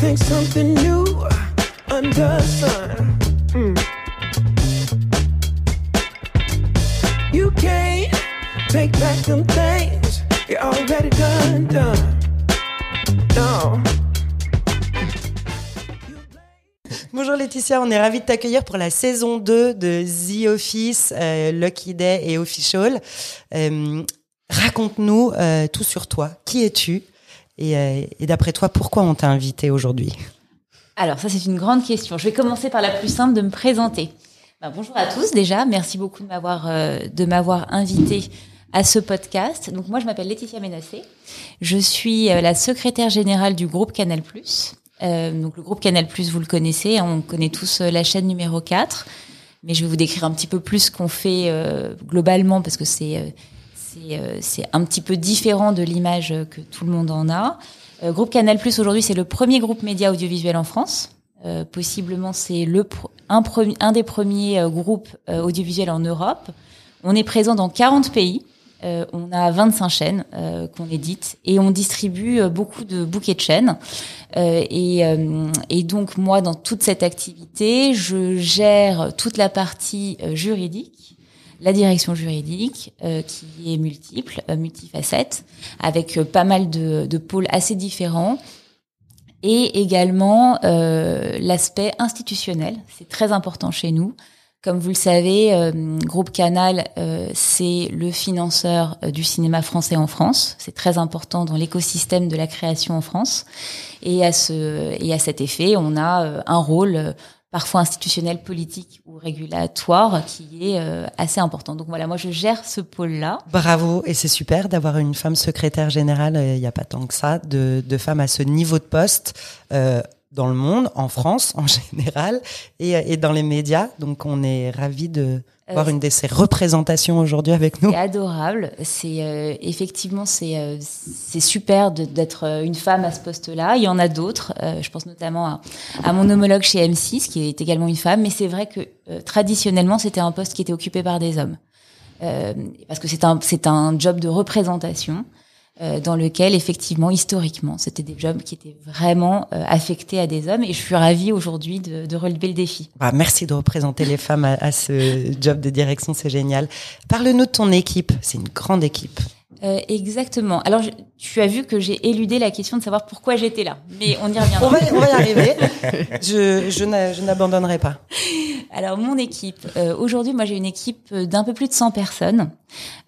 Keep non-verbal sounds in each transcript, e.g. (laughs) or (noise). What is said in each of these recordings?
think something new back things. Bonjour Laetitia, on est ravis de t'accueillir pour la saison 2 de The Office, euh, Lucky Day et Official. Euh, Raconte-nous euh, tout sur toi. Qui es-tu? Et, euh, et d'après toi, pourquoi on t'a invité aujourd'hui? Alors ça c'est une grande question. Je vais commencer par la plus simple de me présenter. Ben, bonjour à tous déjà, merci beaucoup de m'avoir euh, invité à ce podcast. Donc moi je m'appelle Laetitia Ménassé. Je suis euh, la secrétaire générale du groupe Canal+. Euh, donc le groupe Canal+, vous le connaissez, on connaît tous la chaîne numéro 4, mais je vais vous décrire un petit peu plus ce qu'on fait globalement parce que c'est c'est euh, c'est un petit peu différent de l'image que tout le monde en a. Euh, groupe Canal+ aujourd'hui, c'est le premier groupe média audiovisuel en France. Euh, possiblement, c'est le un, un des premiers euh, groupes audiovisuels en Europe. On est présent dans 40 pays. Euh, on a 25 chaînes euh, qu'on édite et on distribue beaucoup de bouquets de chaînes. Euh, et, et donc moi, dans toute cette activité, je gère toute la partie juridique, la direction juridique, euh, qui est multiple, euh, multifacette, avec euh, pas mal de, pôles assez différents. Et également euh, l'aspect institutionnel, c'est très important chez nous. Comme vous le savez, euh, Groupe Canal, euh, c'est le financeur euh, du cinéma français en France. C'est très important dans l'écosystème de la création en France. Et à ce et à cet effet, on a un rôle parfois institutionnel, politique ou régulatoire qui est euh, assez important. Donc voilà, moi je gère ce pôle-là. Bravo, et c'est super d'avoir une femme secrétaire générale, euh, il n'y a pas tant que ça, de, de femmes à ce niveau de poste euh, dans le monde, en France (laughs) en général, et, et dans les médias. Donc on est ravis de voir une de ces représentations aujourd'hui avec nous. C'est adorable. C'est euh, effectivement c'est euh, c'est super d'être euh, une femme à ce poste-là. Il y en a d'autres. Euh, je pense notamment à, à mon homologue chez M6 qui est également une femme. Mais c'est vrai que euh, traditionnellement c'était un poste qui était occupé par des hommes Euh, parce que c'est un c'est un job de représentation. Euh, dans lequel effectivement historiquement c'était des jobs qui étaient vraiment euh, affectés à des hommes et je suis ravie aujourd'hui de, de relever le défi. Bah, merci de représenter les femmes à, à ce job de direction, c'est génial. Parle-nous de ton équipe, c'est une grande équipe. Euh, exactement. Alors, je- tu as vu que j'ai éludé la question de savoir pourquoi j'étais là, mais on y reviendra. On va, on va y arriver. (laughs) Je, je n'a- je n'abandonnerai pas. Alors, mon équipe. euh, Aujourd'hui, moi, j'ai une équipe d'un peu plus de 100 personnes.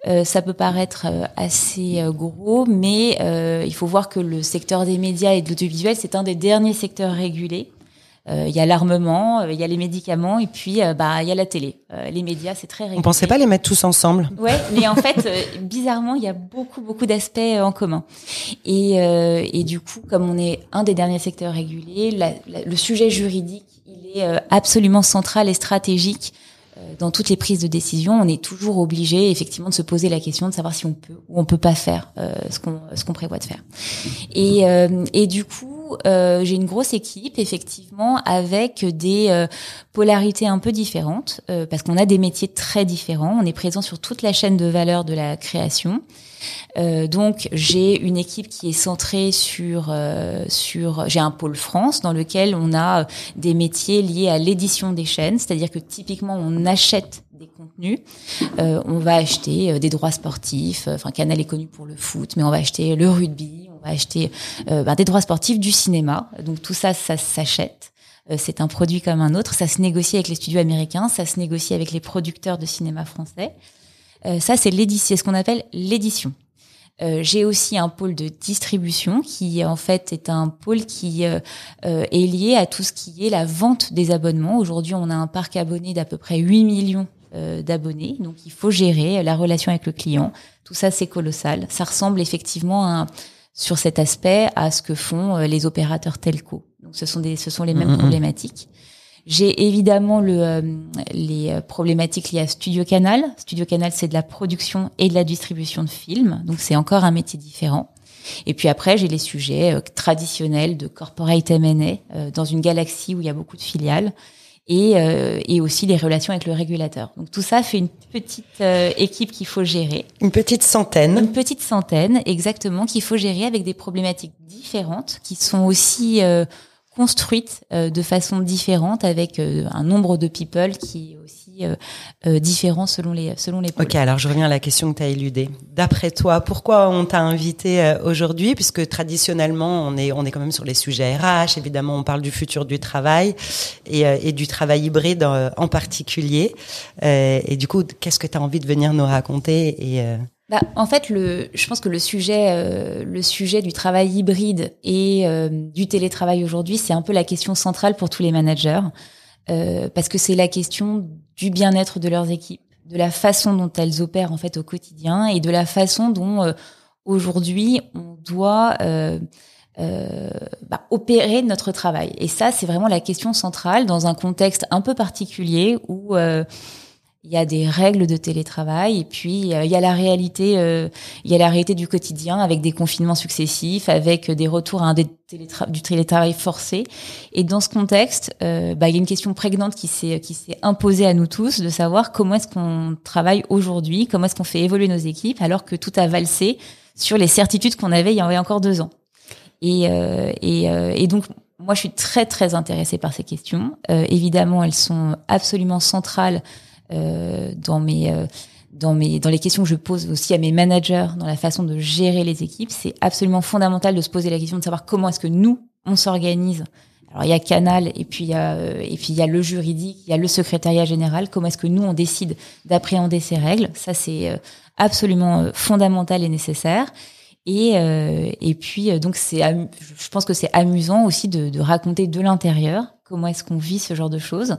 Euh, ça peut paraître euh, assez euh, gros, mais euh, il faut voir que le secteur des médias et de l'audiovisuel, c'est un des derniers secteurs régulés. Euh, Il y a l'armement, euh, il y a les médicaments, et puis euh, bah il y a la télé. Euh, les médias, c'est très régulé. On pensait pas les mettre tous ensemble. Ouais, (laughs) mais en fait, euh, bizarrement, il y a beaucoup, beaucoup d'aspects en commun. Et, euh, et du coup, comme on est un des derniers secteurs régulés, la- la- le sujet juridique, il est euh, absolument central et stratégique dans toutes les prises de décision. On est toujours obligé, effectivement, de se poser la question de savoir si on peut ou on peut pas faire euh, ce qu'on ce qu'on prévoit de faire. Et, euh, et du coup, euh, j'ai une grosse équipe, effectivement, avec des euh, polarités un peu différentes, euh, parce qu'on a des métiers très différents. On est présent sur toute la chaîne de valeur de la création. Euh, donc, j'ai une équipe qui est centrée sur euh, sur. J'ai un pôle France dans lequel on a des métiers liés à l'édition des chaînes, c'est-à-dire que typiquement on achète des contenus, euh, on va acheter des droits sportifs. Enfin, Canal est connu pour le foot, mais on va acheter le rugby, on va acheter euh, ben, des droits sportifs du cinéma. Donc tout ça, ça s'achète. Euh, C'est un produit comme un autre. Ça se négocie avec les studios américains, ça se négocie avec les producteurs de cinéma français. Euh, ça, c'est l'édition, ce qu'on appelle l'édition. J'ai aussi un pôle de distribution qui en fait est un pôle qui est lié à tout ce qui est la vente des abonnements. Aujourd'hui, on a un parc abonné d'à peu près 8 millions d'abonnés, donc il faut gérer la relation avec le client. Tout ça, c'est colossal. Ça ressemble effectivement à, sur cet aspect à ce que font euh, les opérateurs telco. Donc, ce sont des, ce sont les mêmes Mhm. problématiques. J'ai évidemment le, euh, les euh, problématiques liées à Studio Canal. Studio Canal, c'est de la production et de la distribution de films, donc c'est encore un métier différent. Et puis après, j'ai les sujets euh, traditionnels de corporate M&A euh, dans une galaxie où il y a beaucoup de filiales et, euh, et aussi les relations avec le régulateur. Donc tout ça fait une petite euh, équipe qu'il faut gérer. Une petite centaine. Une petite centaine, exactement, qu'il faut gérer avec des problématiques différentes qui sont aussi euh, construite de façon différente avec un nombre de people qui est aussi différent selon les selon les Ok, alors je reviens à la question que tu as éludée. D'après toi, pourquoi on t'a invité aujourd'hui? Puisque traditionnellement, on est on est quand même sur les sujets RH. Évidemment, on parle du futur du travail et, et du travail hybride en, particulier. et du coup, qu'est-ce que tu as envie de venir nous raconter et bah, en fait, le, je pense que le sujet, euh, le sujet du travail hybride et euh, du télétravail aujourd'hui, c'est un peu la question centrale pour tous les managers, euh, parce que c'est la question du bien-être de leurs équipes, de la façon dont elles opèrent en fait au quotidien et de la façon dont aujourd'hui on doit bah, opérer notre travail. Et ça, c'est vraiment la question centrale dans un contexte un peu particulier où il y a des règles de télétravail et puis euh, il y a la réalité euh, il y a la réalité du quotidien avec des confinements successifs avec des retours à un des télétravail forcé. Et dans ce contexte euh, bah, il y a une question prégnante qui s'est qui s'est imposée à nous tous de savoir comment est-ce qu'on travaille aujourd'hui comment est-ce qu'on fait évoluer nos équipes alors que tout a valsé sur les certitudes qu'on avait il y a encore deux ans. Et et, et donc moi je suis très très intéressée par ces questions. Évidemment elles sont absolument centrales euh, dans mes euh, dans mes dans les questions que je pose aussi à mes managers dans la façon de gérer les équipes, c'est absolument fondamental de se poser la question de savoir comment est-ce que nous on s'organise. Alors il y a Canal et puis il y a euh, et puis il y a le juridique, il y a le secrétariat général. Comment est-ce que nous on décide d'appréhender ces règles? Ça c'est absolument fondamental et nécessaire. Et et puis donc c'est je pense que c'est amusant aussi de, de raconter de l'intérieur comment est-ce qu'on vit ce genre de choses.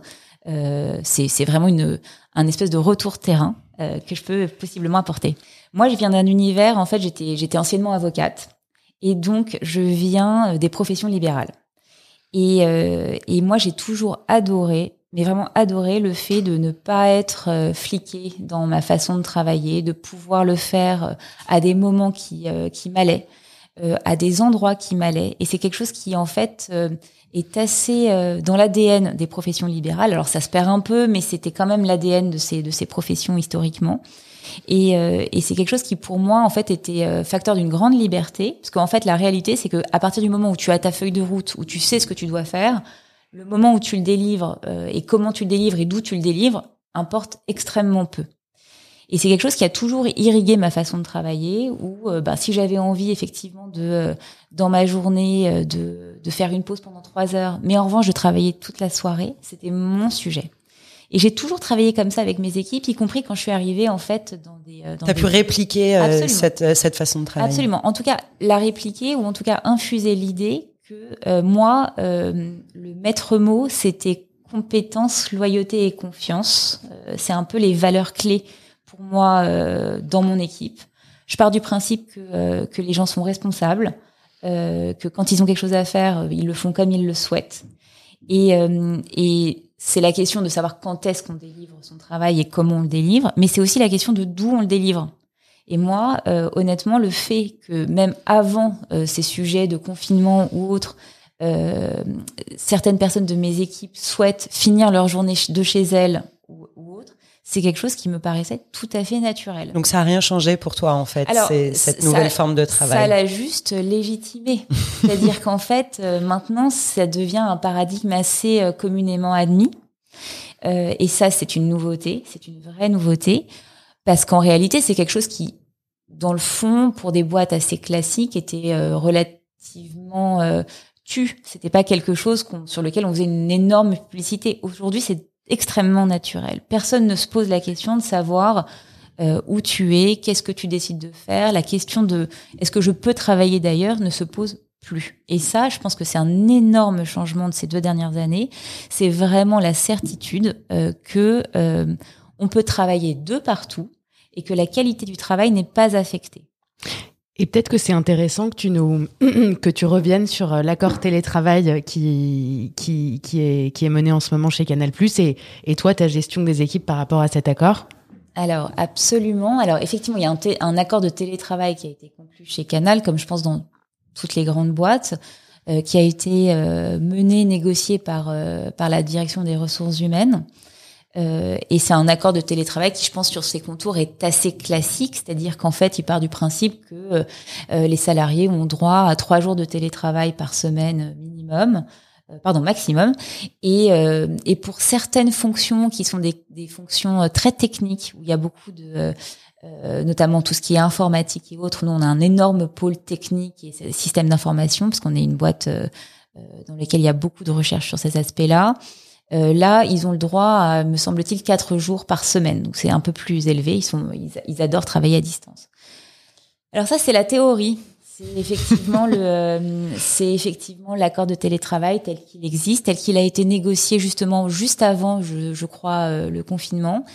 Euh, c'est vraiment une, un espèce de retour terrain euh, que je peux possiblement apporter. Moi, je viens d'un univers, en fait, j'étais anciennement avocate, et donc je viens euh, des professions libérales. Et, et moi, j'ai toujours adoré, mais vraiment adoré le fait de ne pas être euh, fliquée dans ma façon de travailler, de pouvoir le faire à des moments qui, qui m'allaient, à des endroits qui m'allaient. Et c'est quelque chose qui, en fait, est assez euh, dans l'ADN des professions libérales. Alors ça se perd un peu, mais c'était quand même l'ADN de ces de ces professions historiquement. Et, euh, et c'est quelque chose qui pour moi en fait était euh, facteur d'une grande liberté, parce qu'en fait la réalité c'est que à partir du moment où tu as ta feuille de route, où tu sais ce que tu dois faire, le moment où tu le délivres et comment tu le délivres et d'où tu le délivres importe extrêmement peu. Et c'est quelque chose qui a toujours irrigué ma façon de travailler. Où, euh, bah, si j'avais envie effectivement de, euh, dans ma journée, euh, de, de faire une pause pendant trois heures, mais en revanche de travailler toute la soirée, c'était mon sujet. Et j'ai toujours travaillé comme ça avec mes équipes, y compris quand je suis arrivée en fait dans des. Dans T'as pu répliquer cette cette façon de travailler. Absolument. En tout cas, la répliquer ou en tout cas infuser l'idée que moi, le maître mot, c'était compétence, loyauté et confiance. c'est un peu les valeurs clés pour moi euh, dans mon équipe. Je pars du principe que, euh, que les gens sont responsables, euh, que quand ils ont quelque chose à faire, ils le font comme ils le souhaitent. Et, et c'est la question de savoir quand est-ce qu'on délivre son travail et comment on le délivre, mais c'est aussi la question de d'où on le délivre. Et moi, honnêtement, le fait que même avant ces sujets de confinement ou autres, certaines personnes de mes équipes souhaitent finir leur journée de chez elles ou, ou autre, c'est quelque chose qui me paraissait tout à fait naturel. Donc ça n'a rien changé pour toi en fait, c'est cette nouvelle forme de travail. Ça l'a juste légitimé. C'est-à-dire (laughs) qu'en fait, euh, maintenant, ça devient un paradigme assez euh, communément admis. Euh, et ça, c'est une nouveauté, c'est une vraie nouveauté, parce qu'en réalité, c'est quelque chose qui, dans le fond, pour des boîtes assez classiques, était relativement euh, tu. C'était pas quelque chose sur lequel on faisait une énorme publicité. Aujourd'hui, c'est extrêmement naturel. Personne ne se pose la question de savoir euh, où tu es, qu'est-ce que tu décides de faire. La question de est-ce que je peux travailler d'ailleurs ne se pose plus. Et ça, je pense que c'est un énorme changement de ces deux dernières années. C'est vraiment la certitude euh, que euh, on peut travailler de partout et que la qualité du travail n'est pas affectée. Et peut-être que c'est intéressant que tu nous (clears throat) que tu reviennes sur euh, l'accord télétravail qui qui qui est qui est mené en ce moment chez Canal+ et et toi ta gestion des équipes par rapport à cet accord? Alors absolument. Alors effectivement, il y a un, un accord de télétravail qui a été conclu chez Canal, comme je pense dans toutes les grandes boîtes, euh, qui a été euh, mené, négocié par par la direction des ressources humaines. Euh, et c'est un accord de télétravail qui, je pense, sur ses contours est assez classique, c'est-à-dire qu'en fait, il part du principe que euh, les salariés ont droit à trois jours de télétravail par semaine minimum, euh, pardon, maximum. Et, et pour certaines fonctions qui sont des, des fonctions très techniques, où il y a beaucoup de, notamment tout ce qui est informatique et autres, nous on a un énorme pôle technique et système d'information, parce qu'on est une boîte dans laquelle il y a beaucoup de recherches sur ces aspects-là. Là, ils ont le droit à, me semble-t-il, quatre jours par semaine. Donc c'est un peu plus élevé. Ils sont, ils adorent travailler à distance. Alors ça, c'est la théorie. C'est effectivement le, euh, (laughs) c'est effectivement l'accord de télétravail tel qu'il existe, tel qu'il a été négocié justement juste avant, je, je crois, euh, le confinement.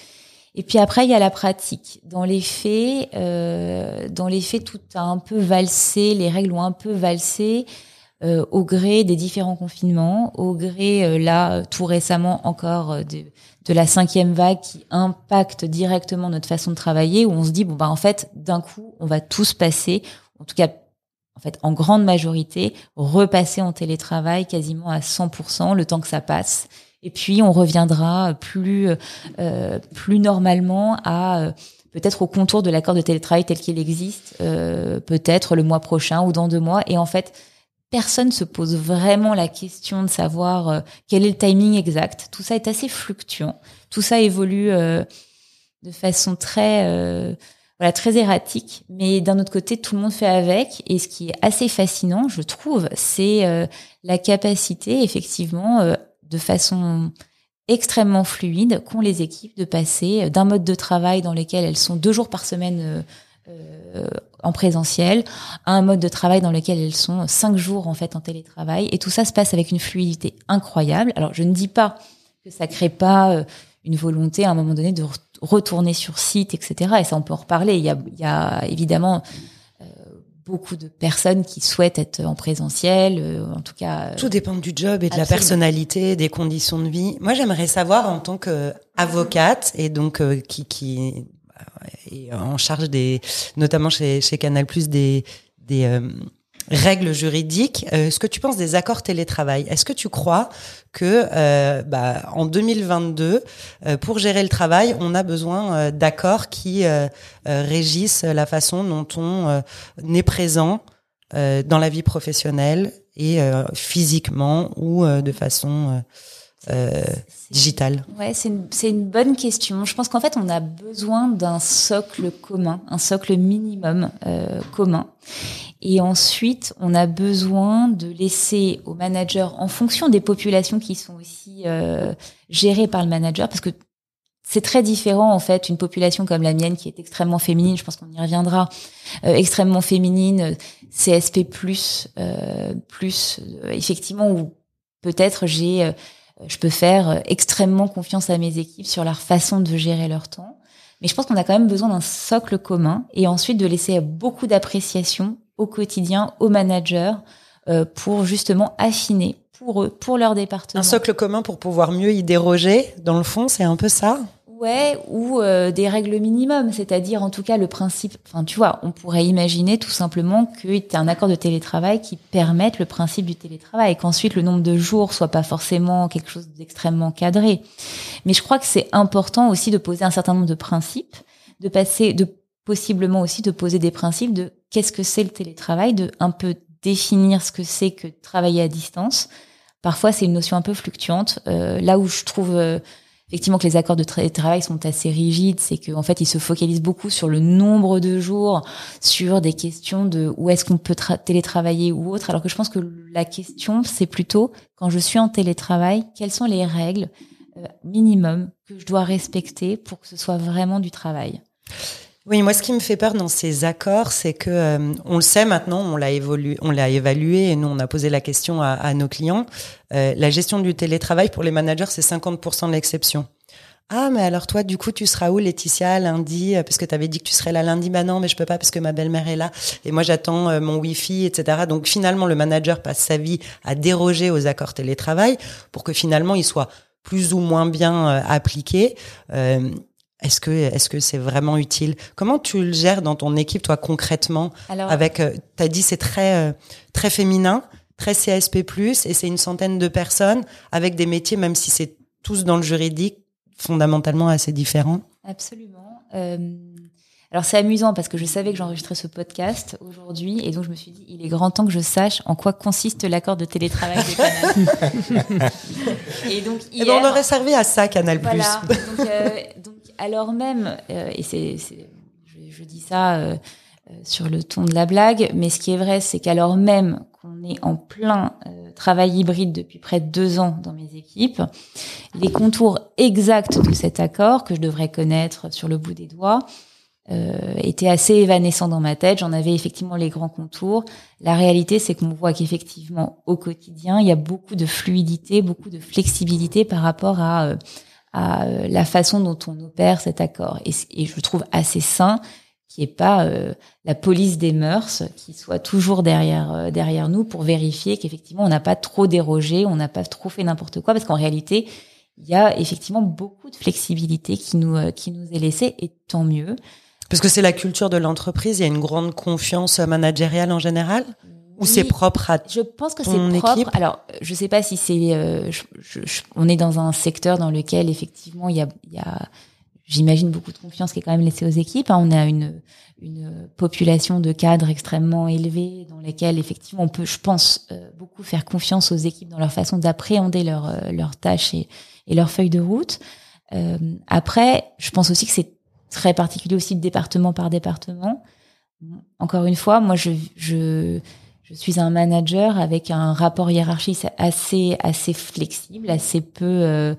Et puis après, il y a la pratique. Dans les faits, euh, dans les faits, tout a un peu valsé, les règles ont un peu valsé euh, au gré des différents confinements, au gré là tout récemment encore de, de la cinquième vague qui impacte directement notre façon de travailler, où on se dit bon bah en fait d'un coup on va tous passer, en tout cas en fait, en grande majorité, repasser en télétravail quasiment à 100%, le temps que ça passe. Et puis, on reviendra plus, euh, plus normalement à euh, peut-être au contour de l'accord de télétravail tel qu'il existe, euh, peut-être le mois prochain ou dans deux mois. Et en fait, personne se pose vraiment la question de savoir euh, quel est le timing exact. Tout ça est assez fluctuant. Tout ça évolue euh, de façon très voilà très erratique mais d'un autre côté tout le monde fait avec et ce qui est assez fascinant je trouve c'est euh, la capacité effectivement euh, de façon extrêmement fluide qu'ont les équipes de passer euh, d'un mode de travail dans lequel elles sont deux jours par semaine en présentiel à un mode de travail dans lequel elles sont cinq jours en fait en télétravail et tout ça se passe avec une fluidité incroyable alors je ne dis pas que ça crée pas une volonté à un moment donné de retourner sur site, etc. Et ça, on peut en reparler. Il y a, il y a évidemment euh, beaucoup de personnes qui souhaitent être en présentiel, euh, en tout cas. Euh, Tout dépend du job et de la personnalité, des conditions de vie. Moi, j'aimerais savoir en tant qu'avocate et donc qui, qui est en charge des, notamment chez, Canal+, des des règles juridiques. Euh, ce que tu penses des accords télétravail? Est-ce que tu crois que euh, bah, en 2022, euh, pour gérer le travail, on a besoin euh, d'accords qui régissent la façon dont on est présent dans la vie professionnelle et physiquement ou de façon euh, digitale Ouais, c'est une, une, bonne question. Je pense qu'en fait, on a besoin d'un socle commun, un socle minimum euh, commun. Et ensuite, on a besoin de laisser aux managers, en fonction des populations qui sont aussi euh, gérées par le manager, parce que c'est très différent en fait une population comme la mienne qui est extrêmement féminine je pense qu'on y reviendra euh, extrêmement féminine CSP plus euh, plus effectivement où peut-être j'ai je peux faire euh, extrêmement confiance à mes équipes sur leur façon de gérer leur temps. Mais je pense qu'on a quand même besoin d'un socle commun et ensuite de laisser beaucoup d'appréciation au quotidien aux managers euh, pour justement affiner pour eux, pour leur département. Un socle commun pour pouvoir mieux y déroger, dans le fond, c'est un peu ça? Ouais, ou euh, des règles minimum, c'est-à-dire en tout cas le principe. Enfin, tu vois, on pourrait imaginer tout simplement qu'il y ait un accord de télétravail qui permette le principe du télétravail, et qu'ensuite le nombre de jours soit pas forcément quelque chose d'extrêmement cadré. Mais je crois que c'est important aussi de poser un certain nombre de principes, de passer, de possiblement aussi de poser des principes de qu'est-ce que c'est le télétravail, de un peu définir ce que c'est que travailler à distance. Parfois, c'est une notion un peu fluctuante. Euh, là où je trouve euh, effectivement que les accords de travail sont assez rigides, c'est qu'en fait ils se focalisent beaucoup sur le nombre de jours, sur des questions de où est-ce qu'on peut télétravailler ou autre, alors que je pense que la question c'est plutôt quand je suis en télétravail, quelles sont les règles euh, minimum que je dois respecter pour que ce soit vraiment du travail? Oui, moi, ce qui me fait peur dans ces accords, c'est que euh, on le sait maintenant, on l'a évolué, on l'a évalué, et nous, on a posé la question à, nos clients. Euh, la gestion du télétravail pour les managers, c'est 50% de l'exception. Ah, mais alors toi, du coup, tu seras où, Laetitia, lundi? Euh, Parce que tu avais dit que tu serais là lundi. Bah non, mais je peux pas parce que ma belle-mère est là. Et moi, j'attends mon Wi-Fi, etc. Donc finalement, le manager passe sa vie à déroger aux accords télétravail pour que finalement, il soit plus ou moins bien appliqué. Euh, est-ce que est-ce que c'est vraiment utile? Comment tu le gères dans ton équipe toi concrètement? Alors, avec euh, tu as dit c'est très euh, très féminin, très CSP+ et c'est une centaine de personnes avec des métiers même si c'est tous dans le juridique fondamentalement assez différents. Absolument. Euh, Alors c'est amusant parce que je savais que j'enregistrais ce podcast aujourd'hui et donc je me suis dit il est grand temps que je sache en quoi consiste l'accord de télétravail de Canal. (laughs) et donc hier, et ben on aurait servi à ça Canal+. Voilà. donc, euh, donc alors même euh, et c'est je, je, dis ça euh, sur le ton de la blague, mais ce qui est vrai c'est qu'alors même qu'on est en plein travail hybride depuis près de deux ans dans mes équipes, les contours exacts de cet accord que je devrais connaître sur le bout des doigts euh, était assez évanescent dans ma tête. J'en avais effectivement les grands contours. La réalité, c'est qu'on voit qu'effectivement, au quotidien, il y a beaucoup de fluidité, beaucoup de flexibilité par rapport à, euh, à euh, la façon dont on opère cet accord. Et, et je trouve assez sain qu'il n'y ait pas euh, la police des mœurs qui soit toujours derrière derrière nous pour vérifier qu'effectivement on n'a pas trop dérogé, on n'a pas trop fait n'importe quoi, parce qu'en réalité il y a effectivement beaucoup de flexibilité qui nous qui nous est laissée et tant mieux. Parce que c'est la culture de l'entreprise, il y a une grande confiance managériale en général? Ou c'est propre à Je pense que c'est propre. Alors, je sais pas si c'est. Euh, on est dans un secteur dans lequel effectivement il y a, y a j'imagine beaucoup de confiance qui est quand même laissée aux équipes. Hein. On a une, une population de cadres extrêmement élevée dans lesquels effectivement on peut, je pense, euh, beaucoup faire confiance aux équipes dans leur façon d'appréhender leurs euh, leurs tâches et, et leurs feuilles de route. Euh, après, je pense aussi que c'est très particulier aussi de département par département. Encore une fois, moi, je, je, je suis un manager avec un rapport hiérarchique assez, assez flexible, assez peu. Euh,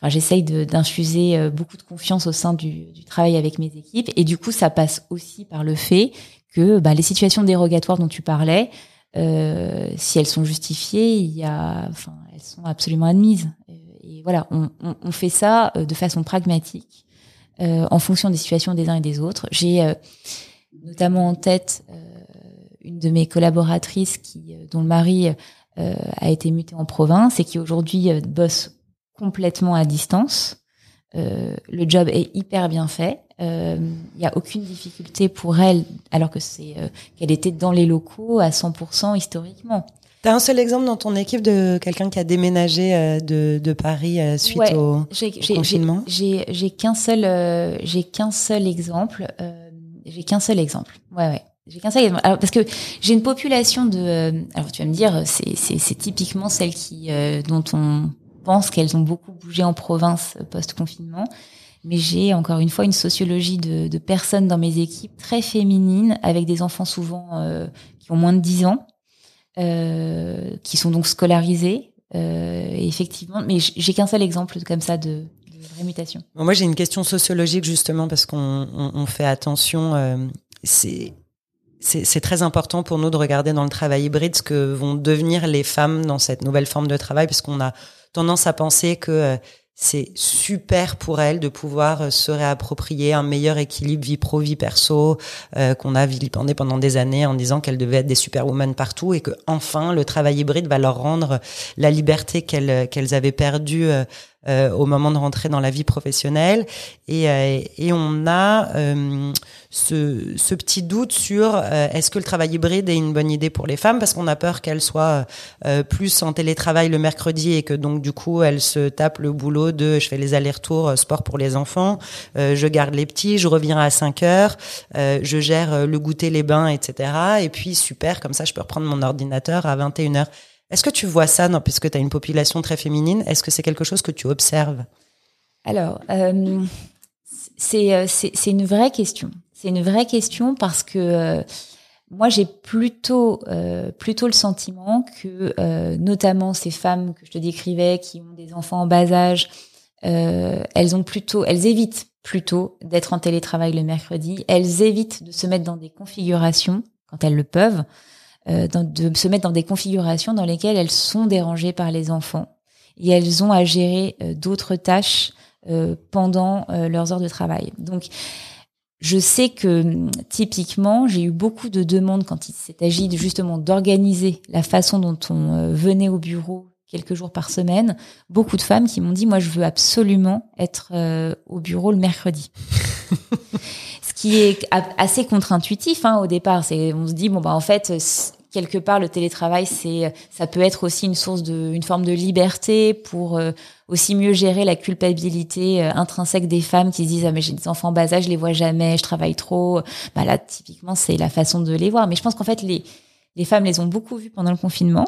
enfin, J'essaye d'infuser euh, beaucoup de confiance au sein du, du, travail avec mes équipes, et du coup, ça passe aussi par le fait que bah, les situations dérogatoires dont tu parlais, euh, si elles sont justifiées, il y a, enfin, elles sont absolument admises. Et voilà, on, on, on fait ça euh, de façon pragmatique euh, en fonction des situations des uns et des autres. J'ai euh, notamment en tête euh, une de mes collaboratrices qui, dont le mari a été muté en province et qui aujourd'hui bosse complètement à distance. le job est hyper bien fait. Il n'y a aucune difficulté pour elle, alors que c'est qu'elle était dans les locaux à 100% historiquement. T'as un seul exemple dans ton équipe de quelqu'un qui a déménagé euh, de, de Paris euh, suite au, confinement? J'ai qu'un seul, euh, j'ai qu'un seul exemple. j'ai qu'un seul exemple. Ouais, ouais. J'ai qu'un seul. Alors, parce que j'ai une population de. alors tu vas me dire, c'est typiquement celle qui, dont on pense qu'elles ont beaucoup bougé en province post confinement. Mais j'ai encore une fois une sociologie de, de, personnes dans mes équipes très féminines, avec des enfants souvent qui ont moins de 10 ans euh, qui sont donc scolarisés. Euh, effectivement, mais j'ai qu'un seul exemple comme ça de, de rémutation. moi, j'ai une question sociologique justement parce qu'on on, on fait attention. Euh, c'est c'est très important pour nous de regarder dans le travail hybride ce que vont devenir les femmes dans cette nouvelle forme de travail, parce qu'on a tendance à penser que euh, c'est super pour elle de pouvoir euh, se réapproprier un meilleur équilibre vie pro vie perso euh, qu'on a vilipendé pendant des années en disant qu'elles devaient être des superwomen partout et que enfin le travail hybride va leur rendre la liberté qu'elles avaient perdue euh, euh, au moment de rentrer dans la vie professionnelle. Et, euh, et on a euh, ce, ce, petit doute sur est-ce que le travail hybride est une bonne idée pour les femmes, parce qu'on a peur qu'elles soient plus en télétravail le mercredi et que donc du coup elles se tapent le boulot de je fais les allers-retours sport pour les enfants, je garde les petits, je reviens à 5 heures, je gère le goûter, les bains, etc. Et puis super, comme ça je peux reprendre mon ordinateur à 21 heures. Est-ce que tu vois ça, non, puisque tu as une population très féminine, est-ce que c'est quelque chose que tu observes? Alors, euh, euh, c'est une vraie question. C'est une vraie question parce que euh, moi, j'ai plutôt, le sentiment que, notamment ces femmes que je te décrivais, qui ont des enfants en bas âge, elles ont plutôt, elles évitent plutôt d'être en télétravail le mercredi. Elles évitent de se mettre dans des configurations quand elles le peuvent euh, de se mettre dans des configurations dans lesquelles elles sont dérangées par les enfants et elles ont à gérer euh, d'autres tâches euh, pendant leurs heures de travail. Donc, je sais que typiquement, j'ai eu beaucoup de demandes quand il s'est agi justement d'organiser la façon dont on venait au bureau quelques jours par semaine. Beaucoup de femmes qui m'ont dit, moi, je veux absolument être au bureau le mercredi. (laughs) Ce qui est assez contre-intuitif hein, au départ. C'est, on se dit, bon, bah en fait, quelque part le télétravail c'est ça peut être aussi une source de une forme de liberté pour euh, aussi mieux gérer la culpabilité euh, intrinsèque des femmes qui se disent ah mais j'ai des enfants en bas âge je les vois jamais je travaille trop bah là typiquement c'est la façon de les voir mais je pense qu'en fait les les femmes les ont beaucoup vues pendant le confinement.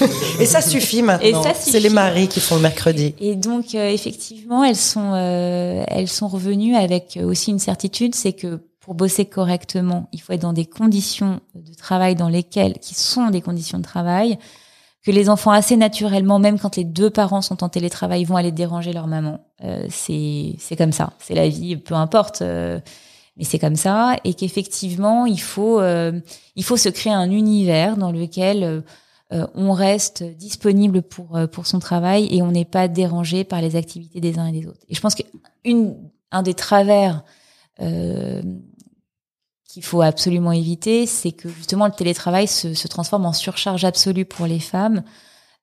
(laughs) Et ça suffit maintenant. C'est les maris qui font le mercredi. Et donc euh, effectivement, elles sont elles sont revenues avec aussi une certitude, c'est que pour bosser correctement, il faut être dans des conditions de travail dans lesquelles, qui sont des conditions de travail, que les enfants assez naturellement, même quand les deux parents sont en télétravail, vont aller déranger leur maman. Euh, c'est c'est comme ça, c'est la vie, peu importe, euh, mais c'est comme ça, et qu'effectivement il faut euh, il faut se créer un univers dans lequel on reste disponible pour pour son travail et on n'est pas dérangé par les activités des uns et des autres. Et je pense qu'une un des travers euh, qu'il faut absolument éviter, c'est que justement le télétravail se, se, transforme en surcharge absolue pour les femmes,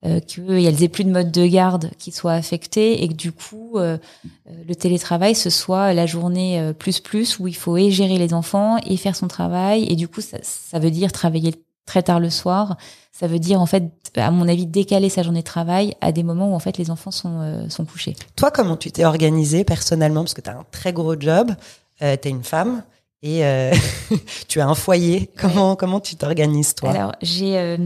euh, qu'elles aient plus de mode de garde qui soit affecté et que du coup euh, euh, le télétravail ce soit la journée euh, plus plus où il faut et gérer les enfants et faire son travail et du coup ça, ça veut dire travailler très tard le soir, ça veut dire en fait à mon avis décaler sa journée de travail à des moments où en fait les enfants sont euh, sont couchés. Toi comment tu t'es organisée personnellement? Parce que tu as un très gros job, euh, tu es une femme et euh, (laughs) tu as un foyer. Comment comment tu t'organises toi? Alors j'ai euh,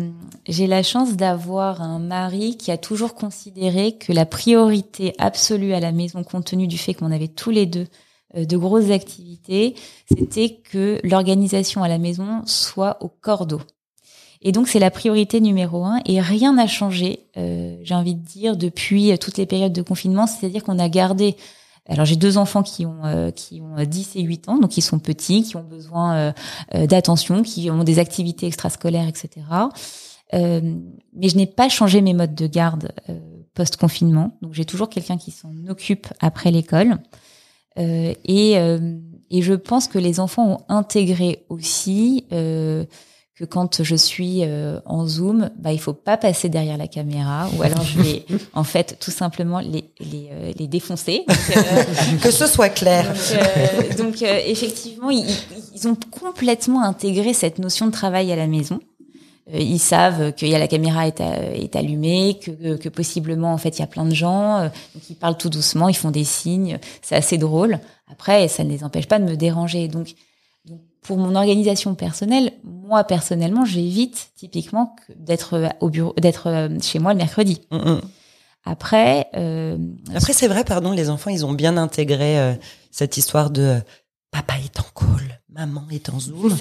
j'ai la chance d'avoir un mari qui a toujours considéré que la priorité absolue à la maison, compte tenu du fait qu'on avait tous les deux euh, de grosses activités, c'était que l'organisation à la maison soit au cordeau. Et donc c'est la priorité numéro un et rien n'a changé, j'ai envie de dire, depuis toutes les périodes de confinement. C'est-à-dire qu'on a gardé alors j'ai deux enfants qui ont euh, qui ont 10 et 8 ans, donc ils sont petits, qui ont besoin euh, euh, d'attention, qui ont des activités extrascolaires, etc. mais je n'ai pas changé mes modes de garde post confinement, donc j'ai toujours quelqu'un qui s'en occupe après l'école. et et je pense que les enfants ont intégré aussi que quand je suis euh, en zoom, bah il faut pas passer derrière la caméra ou alors je vais (laughs) en fait tout simplement les les, euh, les défoncer. (laughs) Euh, que ce soit clair. Donc, donc effectivement, ils, ils, ont complètement intégré cette notion de travail à la maison. Ils savent qu'il y a la caméra est, est allumée, que, que possiblement en fait il y a plein de gens, donc ils parlent tout doucement, ils font des signes, c'est assez drôle. Après, ça ne les empêche pas de me déranger. Donc pour mon organisation personnelle, moi personnellement, j'évite typiquement d'être au bureau, d'être euh, chez moi le mercredi. Mm, mm. Après, euh, après c'est vrai, pardon, les enfants, ils ont bien intégré euh, cette histoire de papa est en call, maman est en Zoom.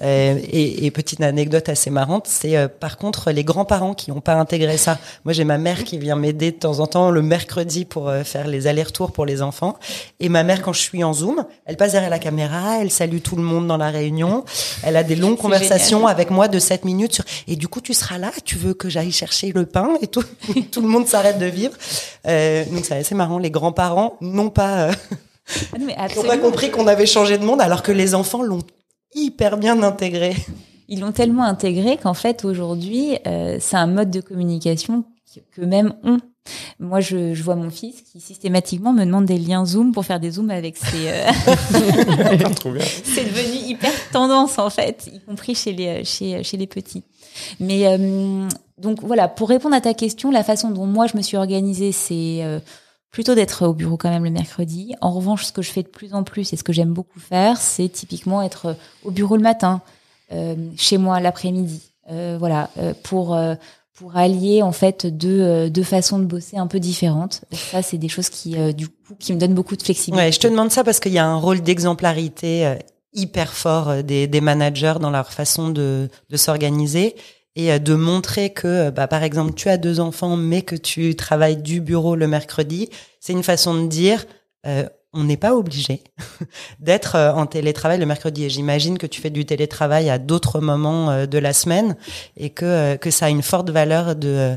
Euh, et, et, petite anecdote assez marrante, c'est euh, par contre les grands-parents qui n'ont pas intégré ça. Moi, j'ai ma mère qui vient m'aider de temps en temps le mercredi pour euh, faire les allers-retours pour les enfants. Et ma mère, quand je suis en Zoom, elle passe derrière la caméra, elle salue tout le monde dans la réunion, elle a des longues conversations avec moi de 7 minutes sur. Et du coup, tu seras là, tu veux que j'aille chercher le pain et tout. (laughs) tout le monde s'arrête de vivre. Donc c'est assez marrant. Les grands-parents n'ont pas ah Ils n'ont pas compris qu'on avait changé de monde alors que les enfants l'ont hyper bien intégré. Ils l'ont tellement intégré qu'en fait aujourd'hui, euh, c'est un mode de communication que même on. Moi, je, je, vois mon fils qui systématiquement me demande des liens Zoom pour faire des Zooms avec ses. Euh... (laughs) c'est (laughs) devenu hyper tendance en fait, y compris chez les chez chez les petits. Mais euh, donc voilà, pour répondre à ta question, la façon dont moi je me suis organisée, c'est euh, plutôt d'être au bureau quand même le mercredi. En revanche, ce que je fais de plus en plus et ce que j'aime beaucoup faire, c'est typiquement être au bureau le matin, euh, chez moi l'après-midi. Euh, voilà, euh, pour pour allier en fait deux deux façons de bosser un peu différentes. Ça, c'est des choses qui du coup qui me donnent beaucoup de flexibilité. Ouais, je te demande ça parce qu'il y a un rôle d'exemplarité hyper fort des, des managers dans leur façon de de s'organiser et euh, de montrer que, euh, bah, par exemple, tu as deux enfants, mais que tu travailles du bureau le mercredi, c'est une façon de dire, euh, on n'est pas obligé (laughs) d'être en télétravail le mercredi. Et j'imagine que tu fais du télétravail à d'autres moments de la semaine et que que ça a une forte valeur de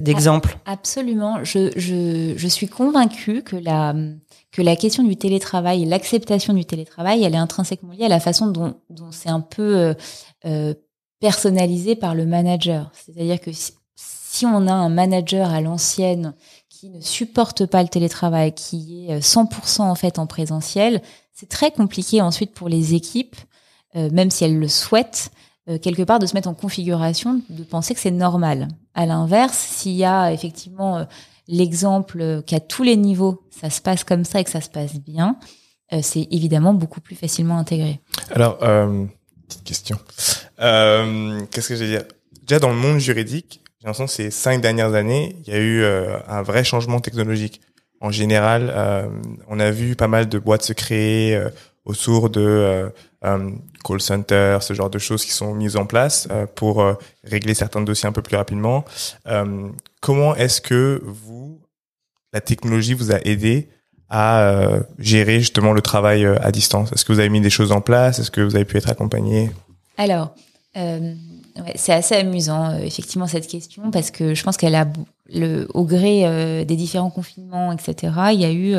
d'exemple. Absolument. Je, je, je suis convaincue que la que la question du télétravail, l'acceptation du télétravail, elle est intrinsèquement liée à la façon dont, dont c'est un peu euh, personnalisé par le manager. C'est-à-dire que si, on a un manager à l'ancienne qui ne supporte pas le télétravail, qui est 100% euh, en fait en présentiel, c'est très compliqué ensuite pour les équipes, euh, même si elles le souhaitent, euh, quelque part de se mettre en configuration, de penser que c'est normal. À l'inverse, s'il y a effectivement l'exemple qu'à tous les niveaux, ça se passe comme ça et que ça se passe bien, c'est évidemment beaucoup plus facilement intégré. Alors, petite question. Euh, Qu'est-ce que je veux dire? Déjà dans le monde juridique, j'ai l'impression que ces cinq dernières années, il y a eu euh, un vrai changement technologique. En général, euh, on a vu pas mal de boîtes se créer autour de call center, ce genre de choses qui sont mises en place pour régler certains dossiers un peu plus rapidement. Comment est-ce que vous, la technologie vous a aidé à gérer justement le travail à distance? Est-ce que vous avez mis des choses en place? Est-ce que vous avez pu être accompagné? Alors, euh, c'est assez amusant, euh, effectivement, cette question, parce que je pense qu'elle a, au gré euh, des différents confinements, etc., il y a eu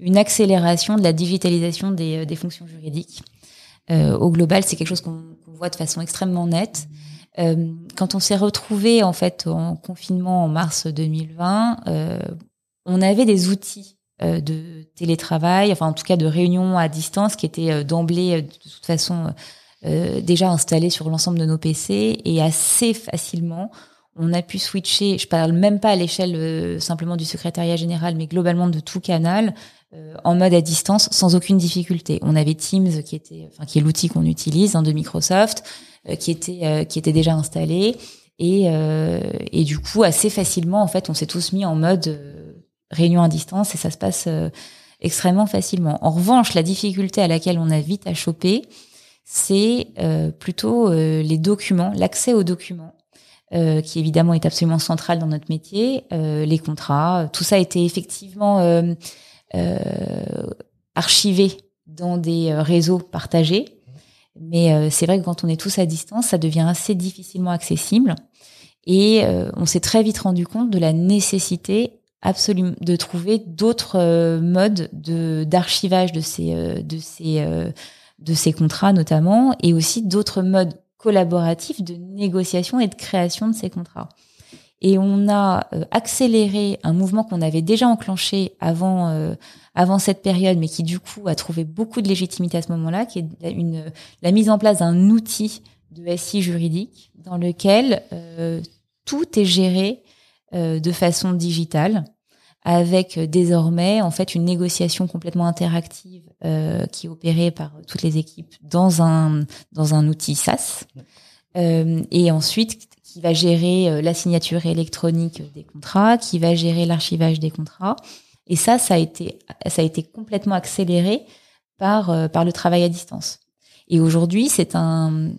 une accélération de la digitalisation des, fonctions juridiques. Au global, c'est quelque chose qu'on voit de façon extrêmement nette. Quand on s'est retrouvé en fait en confinement en mars 2020, euh, on avait des outils de télétravail, enfin en tout cas de réunion à distance, qui étaient d'emblée de toute façon euh, déjà installés sur l'ensemble de nos PC et assez facilement on a pu switcher. Je parle même pas à l'échelle euh, simplement du secrétariat général, mais globalement de tout canal euh, en mode à distance sans aucune difficulté. On avait Teams qui était, enfin qui est l'outil qu'on utilise hein, de Microsoft, euh, qui était euh, qui était déjà installé et et du coup assez facilement en fait on s'est tous mis en mode réunion à distance et ça se passe extrêmement facilement. En revanche, la difficulté à laquelle on a vite à choper, c'est euh, plutôt euh, les documents, l'accès aux documents. euh, qui évidemment est absolument central dans notre métier, euh, les contrats, tout ça a été effectivement euh, euh, archivé dans des euh, réseaux partagés. Mais euh, c'est vrai que quand on est tous à distance, ça devient assez difficilement accessible. Et euh, on s'est très vite rendu compte de la nécessité absolument de trouver d'autres euh, modes de d'archivage de ces euh, de ces euh, de ces contrats notamment, et aussi d'autres modes collaboratifs de négociation et de création de ces contrats. Et on a euh, accéléré un mouvement qu'on avait déjà enclenché avant euh, avant cette période, mais qui du coup a trouvé beaucoup de légitimité à ce moment-là, qui est une la mise en place d'un outil de SI juridique dans lequel euh, tout est géré euh, de façon digitale, avec euh, désormais en fait une négociation complètement interactive euh, qui est opérée par toutes les équipes dans un dans un outil SaaS, Euh, et ensuite qui va gérer euh, la signature électronique des contrats, qui va gérer l'archivage des contrats. Et ça, ça a été ça a été complètement accéléré par euh, par le travail à distance. Et aujourd'hui, c'est un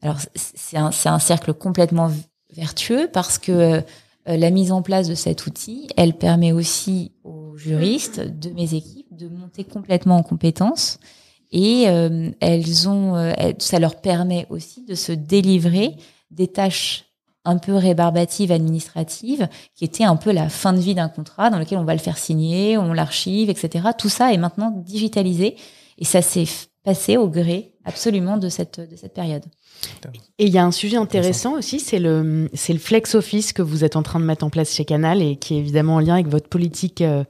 alors c'est un c'est un cercle complètement vertueux parce que euh, la mise en place de cet outil, elle permet aussi aux juristes de mes équipes de monter complètement en compétences et euh, elles ont, euh, ça leur permet aussi de se délivrer des tâches un peu rébarbatives administratives qui étaient un peu la fin de vie d'un contrat dans lequel on va le faire signer, on l'archive, etc. Tout ça est maintenant digitalisé et ça s'est passé au gré absolument de cette de cette période. Et il y a un sujet intéressant aussi, c'est le, c'est le flex office que vous êtes en train de mettre en place chez Canal et qui est évidemment en lien avec votre politique euh,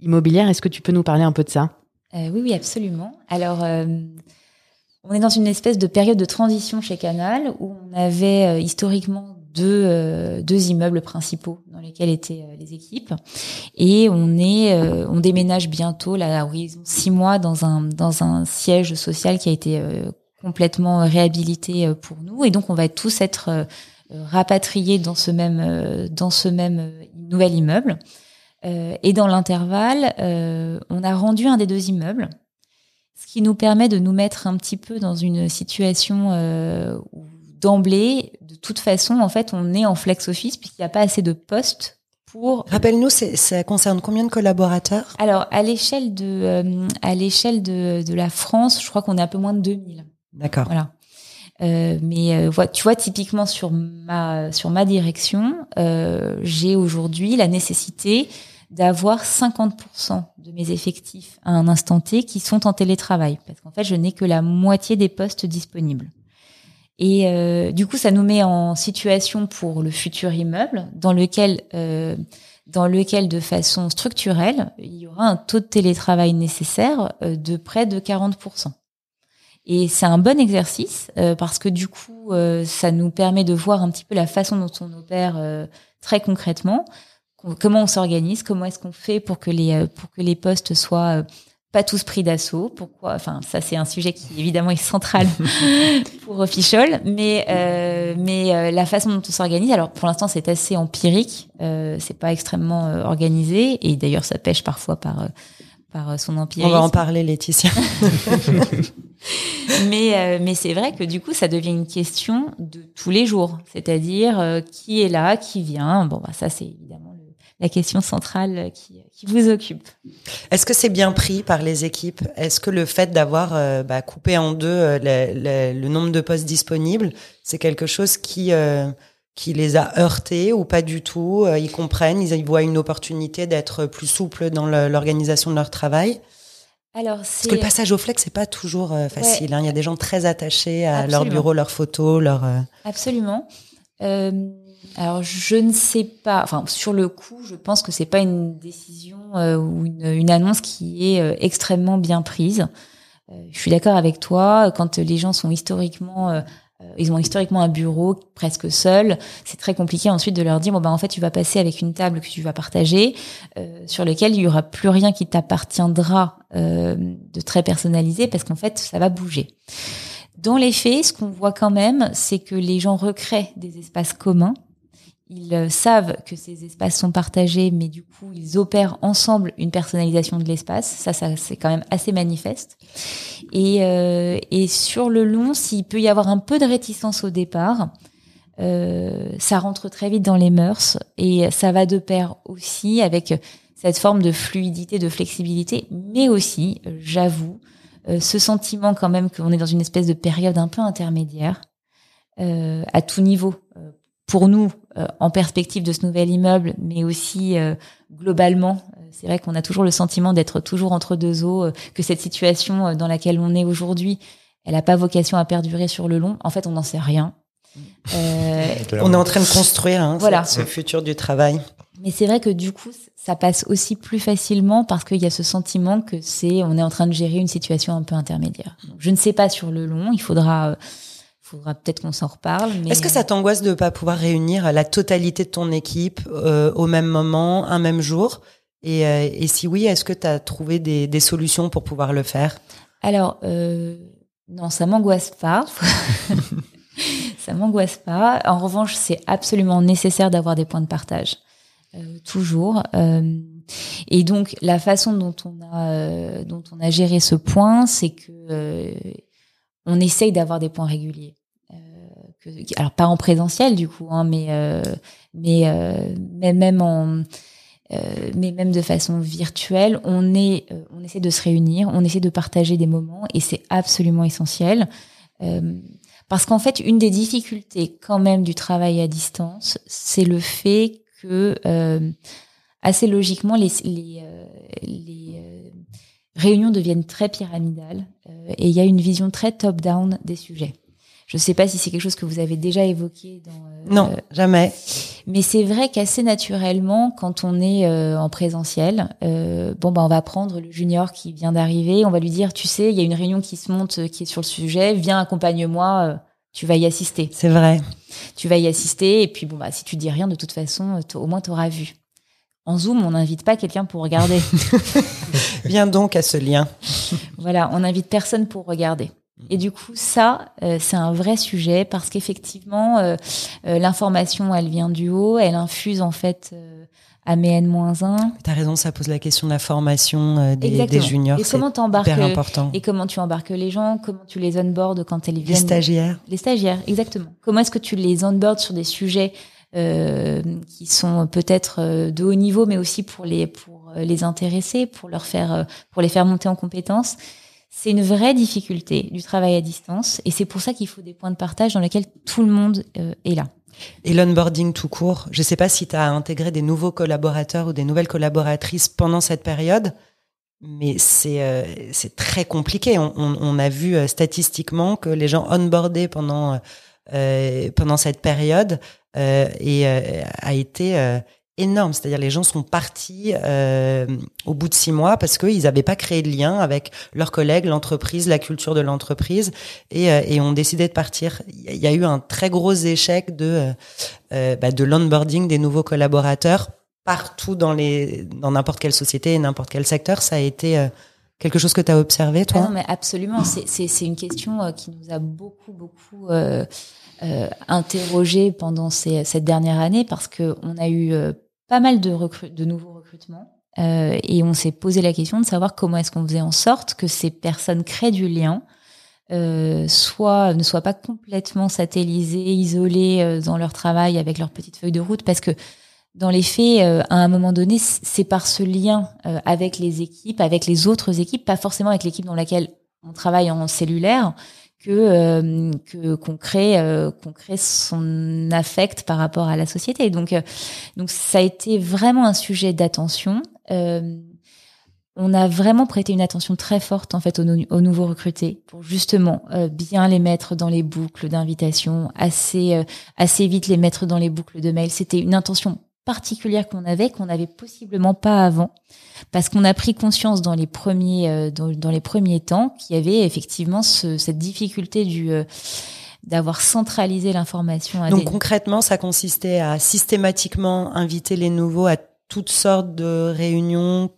immobilière. Est-ce que tu peux nous parler un peu de ça? Euh, oui, oui, absolument. Alors, euh, on est dans une espèce de période de transition chez Canal où on avait historiquement deux, euh, deux immeubles principaux dans lesquels étaient euh, les équipes. Et on est euh, on déménage bientôt là à horizon six mois dans un dans un siège social qui a été complètement réhabilité pour nous. Et donc on va tous être rapatriés dans ce même dans ce même nouvel immeuble. Et dans l'intervalle, on a rendu un des deux immeubles, ce qui nous permet de nous mettre un petit peu dans une situation où d'emblée, de toute façon, en fait, on est en flex office puisqu'il n'y a pas assez de postes pour. Rappelle-nous, ça concerne combien de collaborateurs? Alors, à l'échelle de, euh, à l'échelle de, de la France, je crois qu'on est un peu moins de 2000. D'accord. Voilà. Euh, mais euh, tu vois, typiquement sur ma sur ma direction, euh, j'ai aujourd'hui la nécessité d'avoir 50% de mes effectifs à un instant T qui sont en télétravail, parce qu'en fait, je n'ai que la moitié des postes disponibles. Et euh, du coup, ça nous met en situation pour le futur immeuble, dans lequel, euh, dans lequel, de façon structurelle, il y aura un taux de télétravail nécessaire euh, de près de 40%. Et c'est un bon exercice euh, parce que du coup, euh, ça nous permet de voir un petit peu la façon dont on opère très concrètement, comment on s'organise, comment est-ce qu'on fait pour que les pour que les postes soient pas tous pris d'assaut. Pourquoi? Enfin, ça c'est un sujet qui évidemment est central (laughs) pour Official, mais mais la façon dont on s'organise. Alors pour l'instant, c'est assez empirique, c'est pas extrêmement organisé et d'ailleurs ça pêche parfois par par son empirisme. On va en parler, Laetitia. (laughs) mais euh, mais c'est vrai que du coup ça devient une question de tous les jours, c'est-à-dire euh, qui est là, qui vient? Bon bah ça c'est évidemment la question centrale qui, qui vous occupe. Est-ce que c'est bien pris par les équipes? Est-ce que le fait d'avoir euh, bah, coupé en deux le, le, nombre de postes disponibles, c'est quelque chose qui qui les a heurtés ou pas du tout? Ils comprennent, ils, ils voient une opportunité d'être plus souple dans l'organisation de leur travail? Alors, Parce que le passage au flex, c'est pas toujours euh, facile. Hein. Il y a des gens très attachés à leur bureau, leurs photos, leur. Euh, Absolument. Euh, alors, je ne sais pas. Enfin, sur le coup, je pense que c'est pas une décision euh, ou une, une, annonce qui est extrêmement bien prise. je suis d'accord avec toi. Quand les gens sont historiquement euh, ils ont historiquement un bureau presque seul. C'est très compliqué ensuite de leur dire bon ben en fait tu vas passer avec une table que tu vas partager euh, sur lequel il y aura plus rien qui t'appartiendra euh, de très personnalisé parce qu'en fait ça va bouger. Dans les faits, ce qu'on voit quand même, c'est que les gens recréent des espaces communs ils euh, savent que ces espaces sont partagés, mais du coup, ils opèrent ensemble une personnalisation de l'espace. Ça, ça c'est quand même assez manifeste. Et, euh, et sur le long, s'il peut y avoir un peu de réticence au départ, euh, ça rentre très vite dans les mœurs et ça va de pair aussi avec cette forme de fluidité, de flexibilité, mais aussi, j'avoue, euh, ce sentiment quand même qu'on est dans une espèce de période un peu intermédiaire euh, à tout niveau pour nous euh, en perspective de ce nouvel immeuble, mais aussi euh, globalement. Euh, c'est vrai qu'on a toujours le sentiment d'être toujours entre deux eaux, que cette situation dans laquelle on est aujourd'hui, elle n'a pas vocation à perdurer sur le long. En fait, on n'en sait rien. (laughs) on est en train de construire hein, voilà. ce futur du travail. Mais c'est vrai que du coup, ça passe aussi plus facilement parce qu'il y a ce sentiment que c'est, on est en train de gérer une situation un peu intermédiaire. je ne sais pas sur le long. Il faudra faudra peut-être qu'on s'en reparle. Est-ce que ça t'angoisse de ne pas pouvoir réunir la totalité de ton équipe euh, au même moment, un même jour? Et, euh, et, si oui, est-ce que tu as trouvé des, des, solutions pour pouvoir le faire? Alors, euh, non, ça m'angoisse pas. (laughs) ça m'angoisse pas. En revanche, c'est absolument nécessaire d'avoir des points de partage. Euh, toujours. Euh, et donc, la façon dont on a, dont on a géré ce point, c'est que on essaye d'avoir des points réguliers. Euh, alors pas en présentiel du coup, hein, mais euh, euh, mais, même en mais même de façon virtuelle, on est on essaie de se réunir, on essaie de partager des moments et c'est absolument essentiel. parce qu'en fait, une des difficultés quand même du travail à distance, c'est le fait que assez logiquement les, les, les réunions deviennent très pyramidales et il y a une vision très top-down des sujets. Je ne sais pas si c'est quelque chose que vous avez déjà évoqué dans. Euh, non, jamais. Mais c'est vrai qu'assez naturellement, quand on est euh, en présentiel, bon bah on va prendre le junior qui vient d'arriver, on va lui dire, tu sais, il y a une réunion qui se monte, qui est sur le sujet, viens accompagne-moi, tu vas y assister. C'est vrai. Tu vas y assister et puis bon bah si tu dis rien, de toute façon, au moins tu auras vu. En Zoom, on n'invite pas quelqu'un pour regarder. (laughs) Viens donc à ce lien. (laughs) voilà, on n'invite personne pour regarder. Et du coup, ça, euh, c'est un vrai sujet parce qu'effectivement, euh, euh, l'information, elle vient du haut, elle infuse en fait à mes N-1. Tu as raison, ça pose la question de la formation des, des, juniors. Et comment hyper important. Et comment tu embarques les gens, comment tu les onboardes quand elles viennent. Les stagiaires. Les stagiaires, exactement. Comment est-ce que tu les onboardes sur des sujets euh, qui sont peut-être euh, de haut niveau, mais aussi pour les pour euh, les intéresser, pour leur faire pour les faire monter en compétences. C'est une vraie difficulté du travail à distance, et c'est pour ça qu'il faut des points de partage dans lesquels tout le monde est là. Et l'onboarding tout court, je ne sais pas si tu as intégré des nouveaux collaborateurs ou des nouvelles collaboratrices pendant cette période, mais c'est c'est très compliqué. On, a vu statistiquement que les gens onboardés pendant euh, pendant cette période euh, et euh, a été énorme. C'est-à-dire les gens sont partis euh, au bout de six mois parce qu'ils n'avaient pas créé de lien avec leurs collègues, l'entreprise, la culture de l'entreprise et, euh, ont décidé de partir. Il y a eu un très gros échec de euh, euh, bah, de l'onboarding des nouveaux collaborateurs partout dans les dans n'importe quelle société et n'importe quel secteur. Ça a été euh, quelque chose que tu as observé, toi ah Non, mais absolument. C'est- une question euh, qui nous a beaucoup, beaucoup euh, euh, interrogé pendant ces, cette dernière année parce que on a eu euh, pas mal de, de nouveaux recrutements euh, et on s'est posé la question de savoir comment est-ce qu'on faisait en sorte que ces personnes créent du lien, soit ne soient pas complètement satellisées, isolées dans leur travail avec leur petite feuille de route, parce que dans les faits, euh, à un moment donné, c'est par ce lien euh, avec les équipes, avec les autres équipes, pas forcément avec l'équipe dans laquelle on travaille en cellulaire, que euh, que qu'on crée euh, qu'on crée son affect par rapport à la société. Donc euh, donc ça a été vraiment un sujet d'attention. Euh, on a vraiment prêté une attention très forte en fait aux, aux nouveaux recrutés pour justement bien les mettre dans les boucles d'invitation, assez assez vite les mettre dans les boucles de mail. C'était une intention particulière qu'on avait qu'on n'avait possiblement pas avant parce qu'on a pris conscience dans les premiers euh, dans, dans les premiers temps qu'il y avait effectivement ce, cette difficulté du euh, d'avoir centralisé l'information Donc des concrètement, ça consistait à systématiquement inviter les nouveaux à toutes sortes de réunions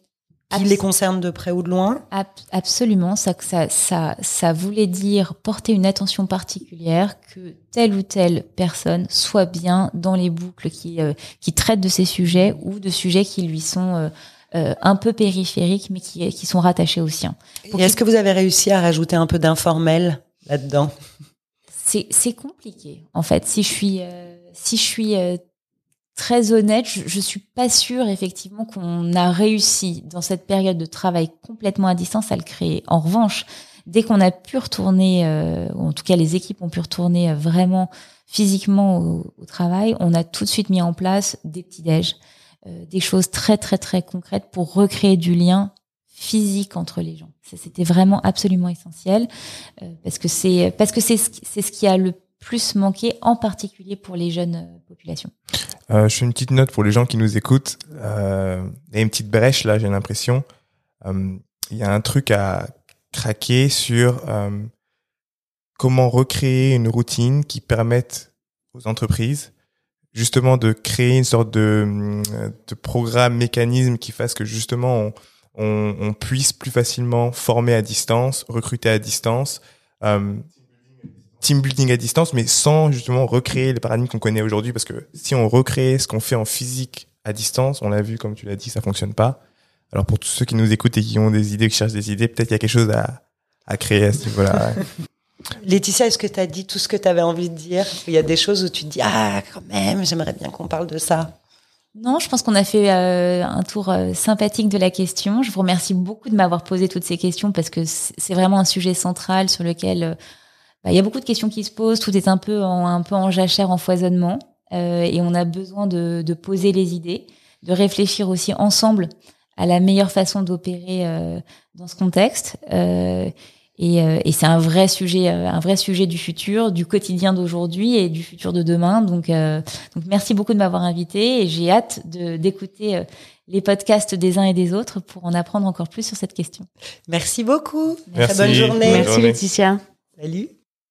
qui les concernent de près ou de loin. Ab- absolument, ça, ça, ça, ça voulait dire porter une attention particulière que telle ou telle personne soit bien dans les boucles qui, euh, qui traitent de ces sujets ou de sujets qui lui sont euh, euh, un peu périphériques mais qui, qui sont rattachés aux siens. Est-ce que vous avez réussi à rajouter un peu d'informel là-dedans? C'est c'est compliqué en fait si je suis euh, si je suis euh, très honnête je, je suis pas sûre effectivement qu'on a réussi dans cette période de travail complètement à distance à le créer en revanche dès qu'on a pu retourner euh, ou en tout cas les équipes ont pu retourner euh, vraiment physiquement au, au travail on a tout de suite mis en place des petits déj euh, des choses très très très concrètes pour recréer du lien physique entre les gens. Ça, C'était vraiment absolument essentiel euh, parce que c'est parce que c'est c'est ce qui a le plus manqué, en particulier pour les jeunes euh, populations. Euh, je fais une petite note pour les gens qui nous écoutent. Euh, il y a une petite brèche là, j'ai l'impression. Euh, Il y a un truc à craquer sur euh, comment recréer une routine qui permette aux entreprises justement de créer une sorte de, de programme, mécanisme qui fasse que justement on, on, on puisse plus facilement former à distance, recruter à distance, euh, team building à distance, mais sans justement recréer les paradigmes qu'on connaît aujourd'hui, parce que si on recrée ce qu'on fait en physique à distance, on l'a vu, comme tu l'as dit, ça fonctionne pas. Alors pour tous ceux qui nous écoutent et qui ont des idées, qui cherchent des idées, peut-être qu'il y a quelque chose à, à créer à ce niveau-là. (laughs) Laetitia, est-ce que tu as dit tout ce que tu avais envie de dire? Il y a des choses où tu te dis ah quand même, j'aimerais bien qu'on parle de ça. Non, je pense qu'on a fait euh, un tour euh, sympathique de la question. Je vous remercie beaucoup de m'avoir posé toutes ces questions parce que c'est vraiment un sujet central sur lequel euh, il y a beaucoup de questions qui se posent. Tout est un peu en, un peu en jachère, en foisonnement, euh, et on a besoin de, de poser les idées, de réfléchir aussi ensemble à la meilleure façon d'opérer euh, dans ce contexte. Euh, et, euh, et c'est un vrai sujet, euh, un vrai sujet du futur, du quotidien d'aujourd'hui et du futur de demain. Donc, euh, donc merci beaucoup de m'avoir invité et j'ai hâte de d'écouter les podcasts des uns et des autres pour en apprendre encore plus sur cette question. Merci beaucoup. Merci. Très bonne journée. Bonne Merci. Laetitia. Salut.